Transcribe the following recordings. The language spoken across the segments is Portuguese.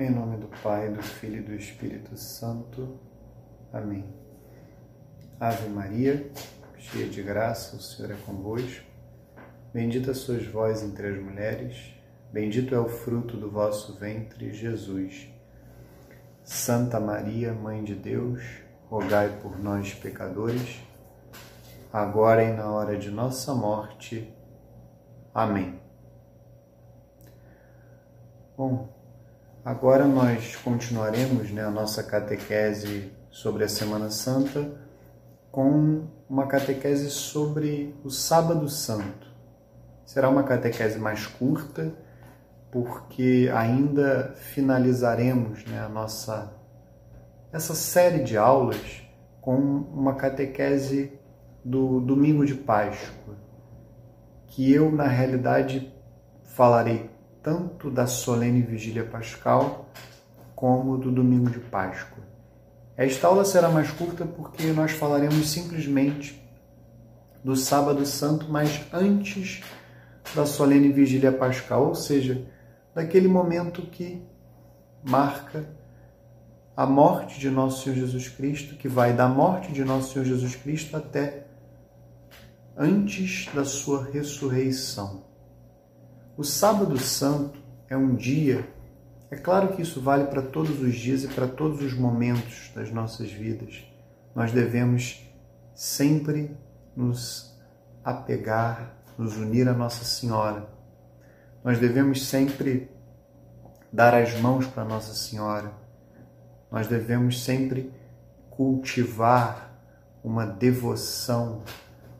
Em nome do Pai, do Filho e do Espírito Santo. Amém. Ave Maria, cheia de graça, o Senhor é convosco. Bendita sois vós entre as mulheres, bendito é o fruto do vosso ventre, Jesus. Santa Maria, Mãe de Deus, rogai por nós, pecadores, agora e na hora de nossa morte. Amém. Bom, Agora nós continuaremos né, a nossa catequese sobre a Semana Santa com uma catequese sobre o Sábado Santo. Será uma catequese mais curta, porque ainda finalizaremos né, a nossa essa série de aulas com uma catequese do domingo de Páscoa, que eu na realidade falarei tanto da solene vigília pascal como do domingo de Páscoa. Esta aula será mais curta porque nós falaremos simplesmente do sábado santo, mas antes da solene vigília pascal, ou seja, daquele momento que marca a morte de nosso Senhor Jesus Cristo, que vai da morte de nosso Senhor Jesus Cristo até antes da sua ressurreição. O Sábado Santo é um dia, é claro que isso vale para todos os dias e para todos os momentos das nossas vidas. Nós devemos sempre nos apegar, nos unir a Nossa Senhora. Nós devemos sempre dar as mãos para Nossa Senhora. Nós devemos sempre cultivar uma devoção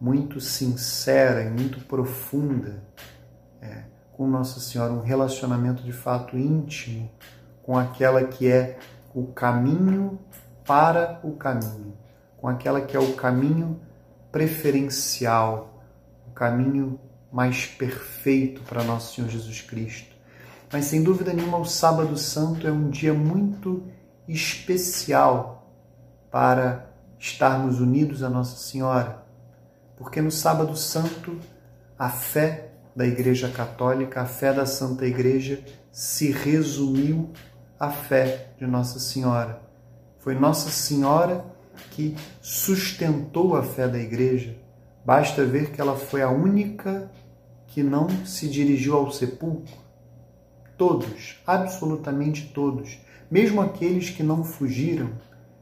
muito sincera e muito profunda. É, com Nossa Senhora, um relacionamento de fato íntimo com aquela que é o caminho para o caminho, com aquela que é o caminho preferencial, o caminho mais perfeito para nosso Senhor Jesus Cristo. Mas sem dúvida nenhuma, o Sábado Santo é um dia muito especial para estarmos unidos a Nossa Senhora, porque no Sábado Santo a fé da Igreja Católica, a fé da Santa Igreja se resumiu à fé de Nossa Senhora. Foi Nossa Senhora que sustentou a fé da Igreja. Basta ver que ela foi a única que não se dirigiu ao sepulcro. Todos, absolutamente todos, mesmo aqueles que não fugiram,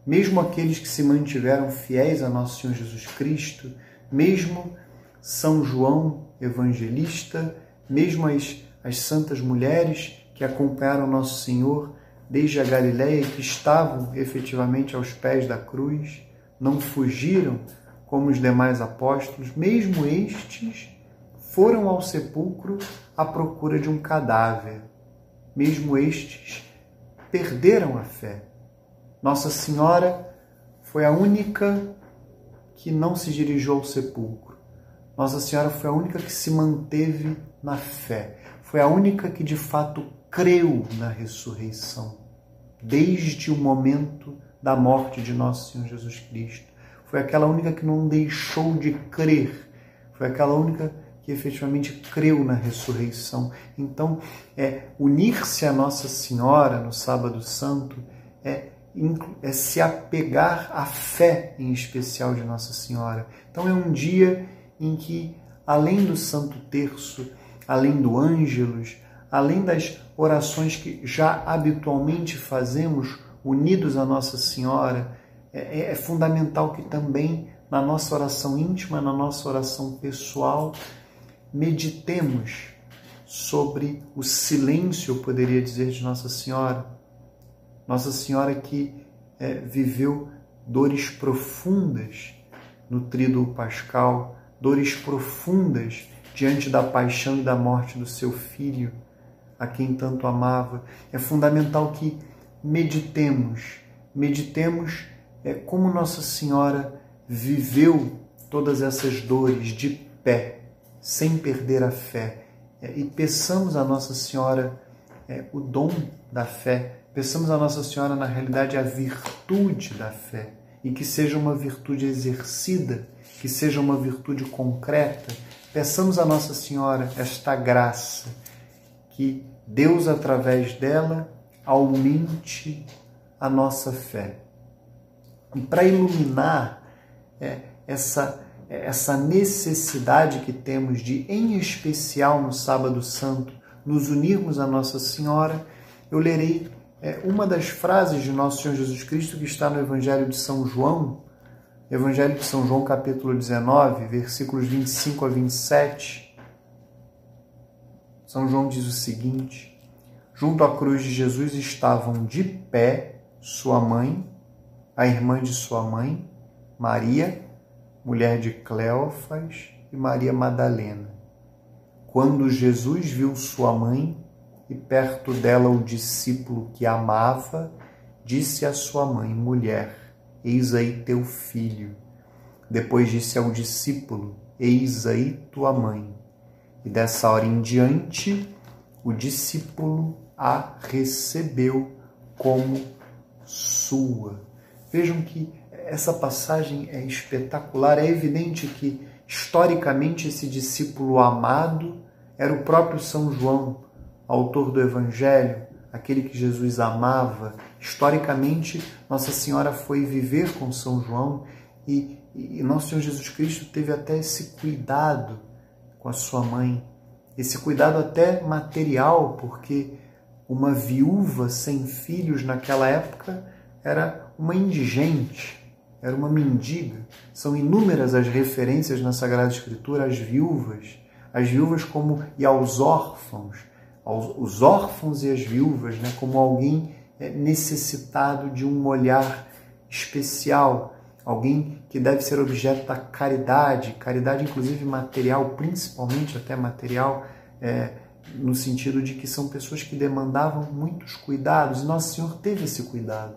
mesmo aqueles que se mantiveram fiéis a Nosso Senhor Jesus Cristo, mesmo São João evangelista, mesmo as, as santas mulheres que acompanharam Nosso Senhor desde a Galiléia e que estavam efetivamente aos pés da cruz, não fugiram como os demais apóstolos, mesmo estes foram ao sepulcro à procura de um cadáver. Mesmo estes perderam a fé. Nossa Senhora foi a única que não se dirigiu ao sepulcro. Nossa Senhora foi a única que se manteve na fé, foi a única que de fato creu na ressurreição, desde o momento da morte de nosso Senhor Jesus Cristo. Foi aquela única que não deixou de crer, foi aquela única que efetivamente creu na ressurreição. Então, é unir-se a Nossa Senhora no Sábado Santo é, é se apegar à fé em especial de Nossa Senhora. Então, é um dia em que, além do Santo Terço, além do Ângelus, além das orações que já habitualmente fazemos unidos a Nossa Senhora, é, é, é fundamental que também na nossa oração íntima, na nossa oração pessoal, meditemos sobre o silêncio, eu poderia dizer, de Nossa Senhora. Nossa Senhora que é, viveu dores profundas no Tríduo Pascal, dores profundas diante da paixão e da morte do seu filho, a quem tanto amava. É fundamental que meditemos, meditemos é, como Nossa Senhora viveu todas essas dores de pé, sem perder a fé. É, e peçamos a Nossa Senhora é, o dom da fé, peçamos a Nossa Senhora, na realidade, a virtude da fé, e que seja uma virtude exercida que seja uma virtude concreta, peçamos a Nossa Senhora esta graça, que Deus, através dela, aumente a nossa fé. E para iluminar é, essa, essa necessidade que temos de, em especial no Sábado Santo, nos unirmos a Nossa Senhora, eu lerei é, uma das frases de Nosso Senhor Jesus Cristo que está no Evangelho de São João, Evangelho de São João, capítulo 19, versículos 25 a 27. São João diz o seguinte: Junto à cruz de Jesus estavam de pé sua mãe, a irmã de sua mãe, Maria, mulher de Cleófas, e Maria Madalena. Quando Jesus viu sua mãe e perto dela o discípulo que amava, disse à sua mãe: Mulher, eis aí teu filho. Depois disse ao discípulo: Eis aí tua mãe. E dessa hora em diante, o discípulo a recebeu como sua. Vejam que essa passagem é espetacular. É evidente que, historicamente, esse discípulo amado era o próprio São João, autor do Evangelho, aquele que Jesus amava. Historicamente, Nossa Senhora foi viver com São João e, e Nosso Senhor Jesus Cristo teve até esse cuidado com a sua mãe, esse cuidado até material, porque uma viúva sem filhos naquela época era uma indigente, era uma mendiga. São inúmeras as referências na Sagrada Escritura às viúvas, às viúvas como e aos órfãos, aos, os órfãos e as viúvas, né, como alguém é, necessitado de um olhar especial, alguém que deve ser objeto da caridade, caridade inclusive material, principalmente até material. É, no sentido de que são pessoas que demandavam muitos cuidados, Nosso Senhor teve esse cuidado.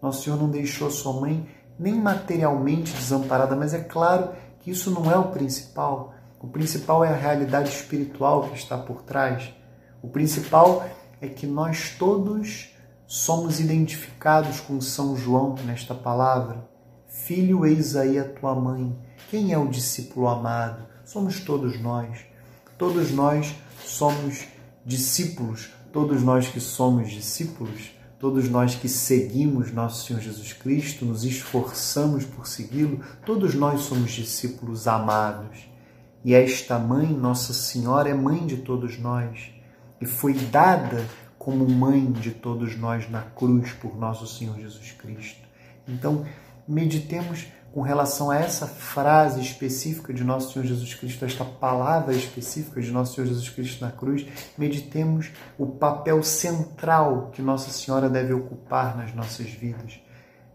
Nosso Senhor não deixou sua mãe nem materialmente desamparada, mas é claro que isso não é o principal. O principal é a realidade espiritual que está por trás. O principal é que nós todos somos identificados com São João nesta palavra. Filho, eis aí a tua mãe. Quem é o discípulo amado? Somos todos nós. Todos nós somos discípulos, todos nós que somos discípulos, todos nós que seguimos nosso Senhor Jesus Cristo, nos esforçamos por segui-lo, todos nós somos discípulos amados. E esta mãe, Nossa Senhora, é mãe de todos nós e foi dada como mãe de todos nós na cruz por nosso Senhor Jesus Cristo. Então, meditemos com relação a essa frase específica de nosso Senhor Jesus Cristo, esta palavra específica de nosso Senhor Jesus Cristo na cruz, meditemos o papel central que Nossa Senhora deve ocupar nas nossas vidas.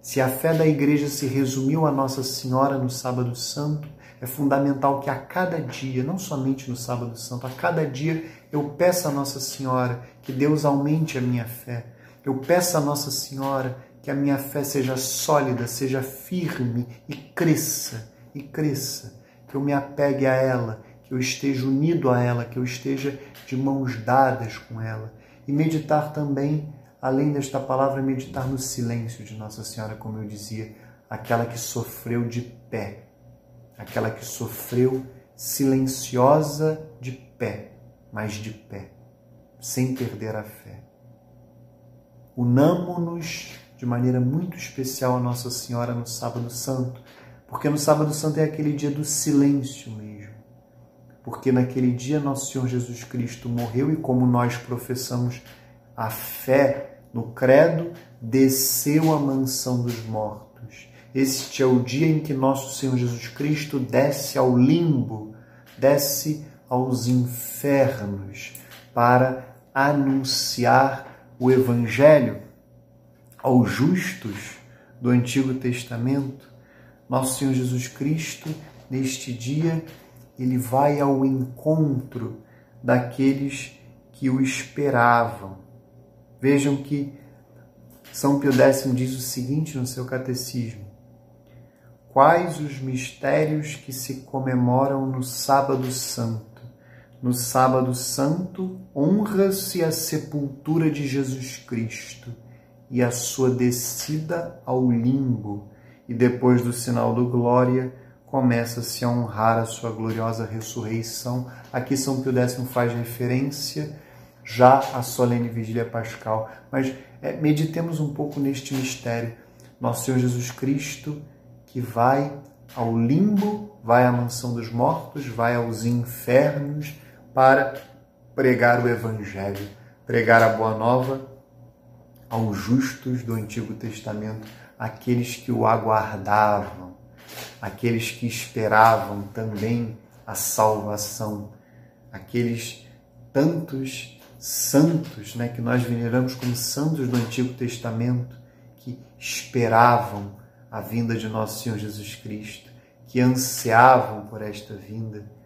Se a fé da igreja se resumiu a Nossa Senhora no Sábado Santo, é fundamental que a cada dia, não somente no Sábado Santo, a cada dia eu peça a Nossa Senhora que Deus aumente a minha fé. Eu peço a Nossa Senhora que a minha fé seja sólida, seja firme e cresça, e cresça, que eu me apegue a ela, que eu esteja unido a ela, que eu esteja de mãos dadas com ela. E meditar também, além desta palavra, meditar no silêncio de Nossa Senhora, como eu dizia, aquela que sofreu de pé, aquela que sofreu silenciosa de pé, mas de pé, sem perder a fé. Unamo-nos de maneira muito especial a Nossa Senhora no Sábado Santo, porque no Sábado Santo é aquele dia do silêncio mesmo. Porque naquele dia Nosso Senhor Jesus Cristo morreu e, como nós professamos a fé no Credo, desceu à mansão dos mortos. Este é o dia em que Nosso Senhor Jesus Cristo desce ao limbo, desce aos infernos para anunciar o Evangelho aos justos do Antigo Testamento, nosso Senhor Jesus Cristo, neste dia, ele vai ao encontro daqueles que o esperavam. Vejam que São Pio X diz o seguinte no seu catecismo: Quais os mistérios que se comemoram no Sábado Santo? No Sábado Santo, honra-se a sepultura de Jesus Cristo e a sua descida ao limbo, e depois do sinal do glória, começa-se a honrar a sua gloriosa ressurreição. Aqui São Pio X faz referência já a solene vigília pascal. Mas é, meditemos um pouco neste mistério. Nosso Senhor Jesus Cristo que vai ao limbo, vai à mansão dos mortos, vai aos infernos para pregar o Evangelho, pregar a boa nova aos justos do Antigo Testamento, aqueles que o aguardavam, aqueles que esperavam também a salvação, aqueles tantos santos né, que nós veneramos como santos do Antigo Testamento, que esperavam a vinda de nosso Senhor Jesus Cristo, que ansiavam por esta vinda,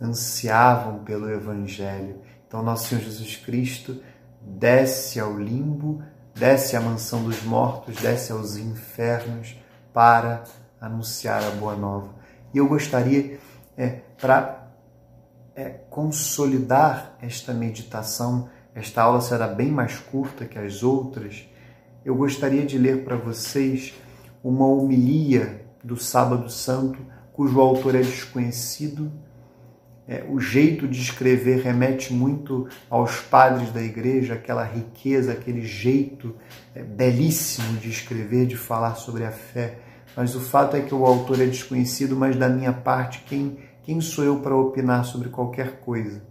ansiavam pelo Evangelho. Então, nosso Senhor Jesus Cristo desce ao limbo, desce à mansão dos mortos, desce aos infernos para anunciar a boa nova. E eu gostaria, é, para é, consolidar esta meditação, esta aula será bem mais curta que as outras, eu gostaria de ler para vocês uma homilia do Sábado Santo, cujo autor é desconhecido. É, o jeito de escrever remete muito aos padres da igreja, aquela riqueza, aquele jeito é, belíssimo de escrever, de falar sobre a fé. Mas o fato é que o autor é desconhecido, mas da minha parte, quem, quem sou eu para opinar sobre qualquer coisa?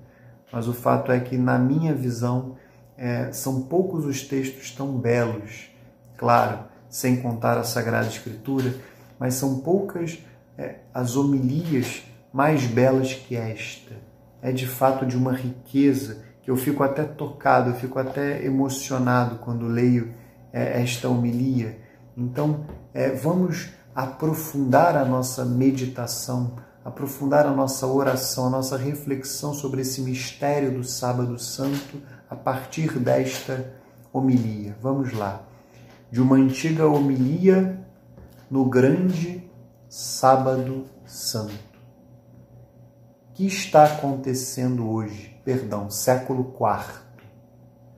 Mas o fato é que, na minha visão, é, são poucos os textos tão belos. Claro, sem contar a Sagrada Escritura, mas são poucas é, as homilias mais belas que esta. É de fato de uma riqueza que eu fico até tocado, eu fico até emocionado quando leio é, esta homilia. Então, é, vamos aprofundar a nossa meditação, aprofundar a nossa oração, a nossa reflexão sobre esse mistério do Sábado Santo a partir desta homilia. Vamos lá de uma antiga homilia no grande Sábado Santo. Que está acontecendo hoje? Perdão, século IV.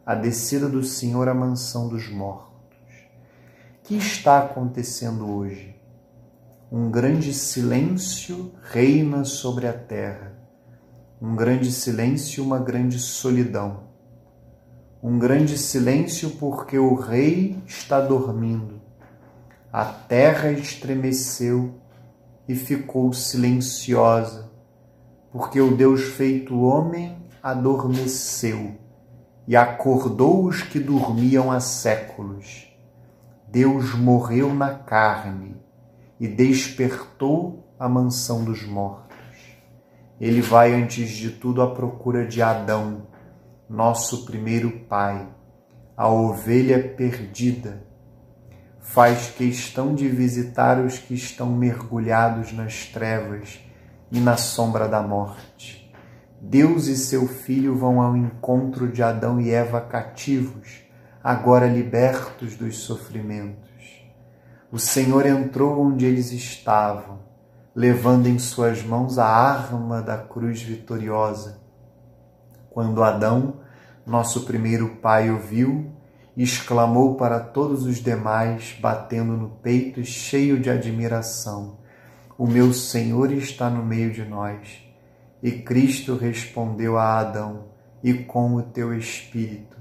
A descida do Senhor à mansão dos mortos. Que está acontecendo hoje? Um grande silêncio reina sobre a terra. Um grande silêncio uma grande solidão um grande silêncio porque o rei está dormindo. A terra estremeceu e ficou silenciosa, porque o Deus feito homem adormeceu e acordou os que dormiam há séculos. Deus morreu na carne e despertou a mansão dos mortos. Ele vai antes de tudo à procura de Adão nosso primeiro pai, a ovelha perdida, faz questão de visitar os que estão mergulhados nas trevas e na sombra da morte. Deus e seu Filho vão ao encontro de Adão e Eva cativos, agora libertos dos sofrimentos. O Senhor entrou onde eles estavam, levando em suas mãos a arma da cruz vitoriosa quando Adão, nosso primeiro pai, o viu, exclamou para todos os demais, batendo no peito, cheio de admiração: O meu Senhor está no meio de nós. E Cristo respondeu a Adão: E com o teu espírito?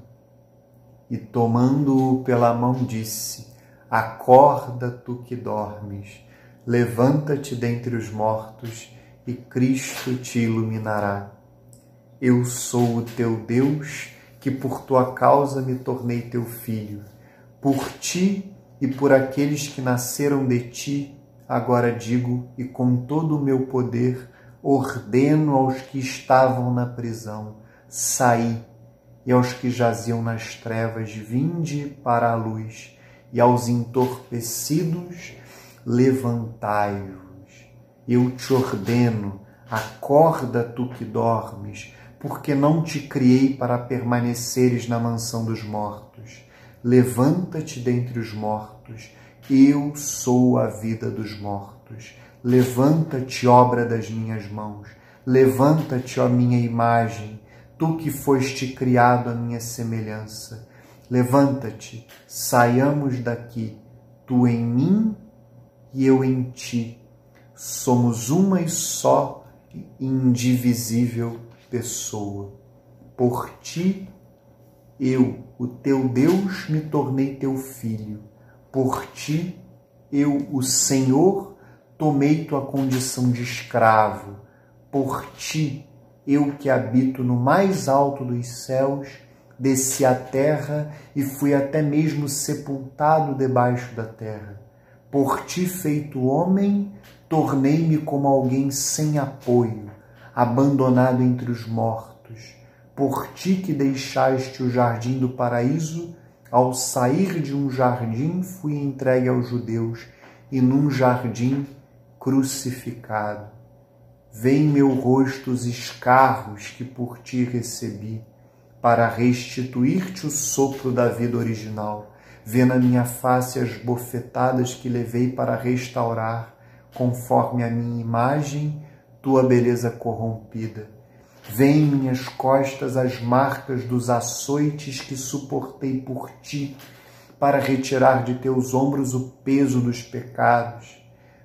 E tomando-o pela mão, disse: Acorda, tu que dormes, levanta-te dentre os mortos, e Cristo te iluminará. Eu sou o teu Deus, que por tua causa me tornei teu filho. Por ti e por aqueles que nasceram de ti, agora digo, e com todo o meu poder, ordeno aos que estavam na prisão: saí, e aos que jaziam nas trevas, vinde para a luz, e aos entorpecidos, levantai-vos. Eu te ordeno, acorda tu que dormes, porque não te criei para permaneceres na mansão dos mortos. Levanta-te dentre os mortos, eu sou a vida dos mortos. Levanta-te, obra das minhas mãos. Levanta-te, ó minha imagem, tu que foste criado à minha semelhança. Levanta-te, saiamos daqui, tu em mim e eu em ti. Somos uma e só, indivisível pessoa. Por ti eu, o teu Deus, me tornei teu filho. Por ti, eu, o Senhor, tomei tua condição de escravo. Por ti, eu que habito no mais alto dos céus, desci à terra e fui até mesmo sepultado debaixo da terra. Por ti, feito homem, tornei-me como alguém sem apoio, abandonado entre os mortos. Por ti que deixaste o jardim do paraíso, ao sair de um jardim fui entregue aos judeus, e num jardim crucificado. Vê em meu rosto os escarros que por ti recebi, para restituir-te o sopro da vida original. Vê na minha face as bofetadas que levei para restaurar conforme a minha imagem, tua beleza corrompida. Vê em minhas costas as marcas dos açoites que suportei por ti, para retirar de teus ombros o peso dos pecados.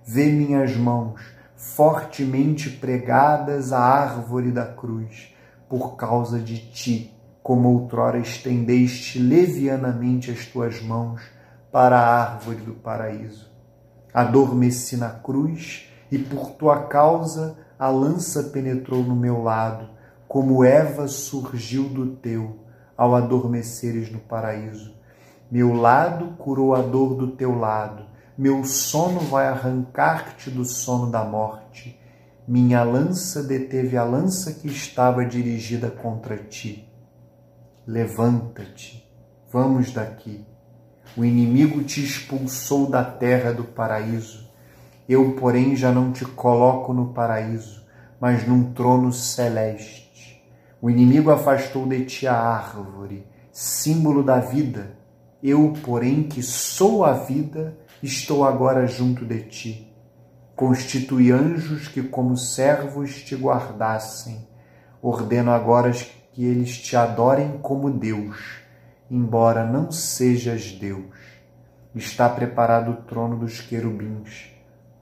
Vê minhas mãos fortemente pregadas à árvore da cruz, por causa de ti, como outrora estendeste levianamente as tuas mãos para a árvore do paraíso Adormeci na cruz e por tua causa a lança penetrou no meu lado, como Eva surgiu do teu ao adormeceres no paraíso. Meu lado curou a dor do teu lado, meu sono vai arrancar-te do sono da morte. Minha lança deteve a lança que estava dirigida contra ti. Levanta-te, vamos daqui. O inimigo te expulsou da terra do paraíso. Eu, porém, já não te coloco no paraíso, mas num trono celeste. O inimigo afastou de ti a árvore, símbolo da vida. Eu, porém, que sou a vida, estou agora junto de ti. Constitui anjos que, como servos, te guardassem. Ordeno agora que eles te adorem como Deus embora não sejas Deus. Está preparado o trono dos querubins,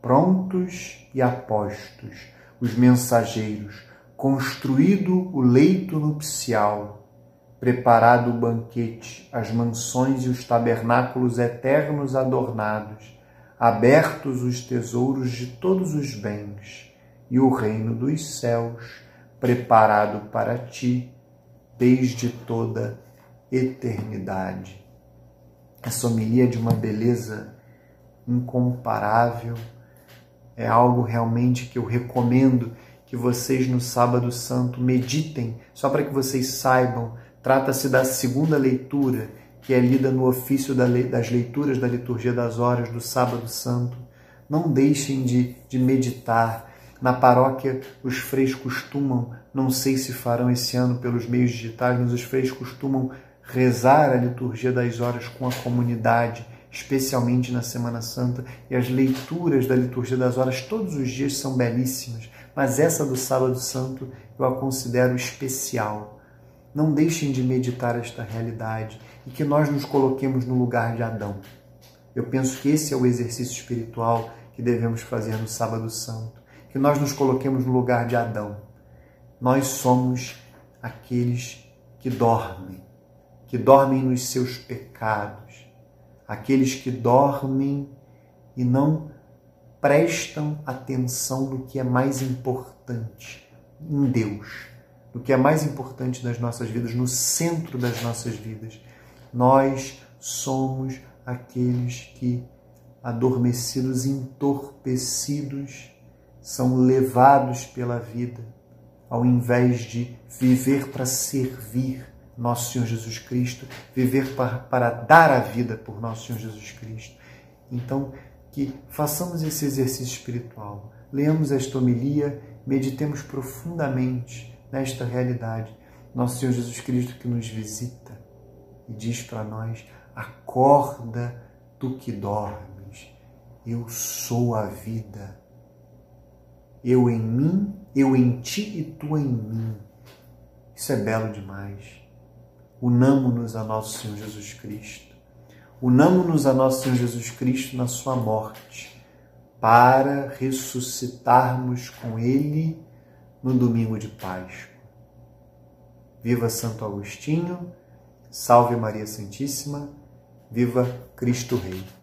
prontos e apostos, os mensageiros, construído o leito nupcial, preparado o banquete, as mansões e os tabernáculos eternos adornados, abertos os tesouros de todos os bens, e o reino dos céus preparado para ti desde toda eternidade. Essa homilia de uma beleza incomparável é algo realmente que eu recomendo que vocês no Sábado Santo meditem, só para que vocês saibam. Trata-se da segunda leitura, que é lida no ofício das leituras da liturgia das horas do Sábado Santo. Não deixem de, de meditar. Na paróquia, os freios costumam, não sei se farão esse ano pelos meios digitais, mas os freios costumam rezar a liturgia das horas com a comunidade, especialmente na Semana Santa, e as leituras da liturgia das horas todos os dias são belíssimas, mas essa do Sábado Santo eu a considero especial. Não deixem de meditar esta realidade e que nós nos coloquemos no lugar de Adão. Eu penso que esse é o exercício espiritual que devemos fazer no Sábado Santo, que nós nos coloquemos no lugar de Adão. Nós somos aqueles que dormem, que dormem nos seus pecados, aqueles que dormem e não prestam atenção no que é mais importante em Deus, no que é mais importante nas nossas vidas, no centro das nossas vidas. Nós somos aqueles que, adormecidos, entorpecidos, são levados pela vida, ao invés de viver para servir nosso Senhor Jesus Cristo, viver para, para dar a vida por nosso Senhor Jesus Cristo. Então, que façamos esse exercício espiritual, leamos esta homilia, meditemos profundamente nesta realidade. Nosso Senhor Jesus Cristo que nos visita e diz para nós: acorda tu que dormes, eu sou a vida. Eu em mim, eu em ti e tu em mim. Isso é belo demais unamo-nos a nosso Senhor Jesus Cristo. Unamo-nos a nosso Senhor Jesus Cristo na sua morte, para ressuscitarmos com Ele no domingo de Páscoa. Viva Santo Agostinho, Salve Maria Santíssima, viva Cristo Rei.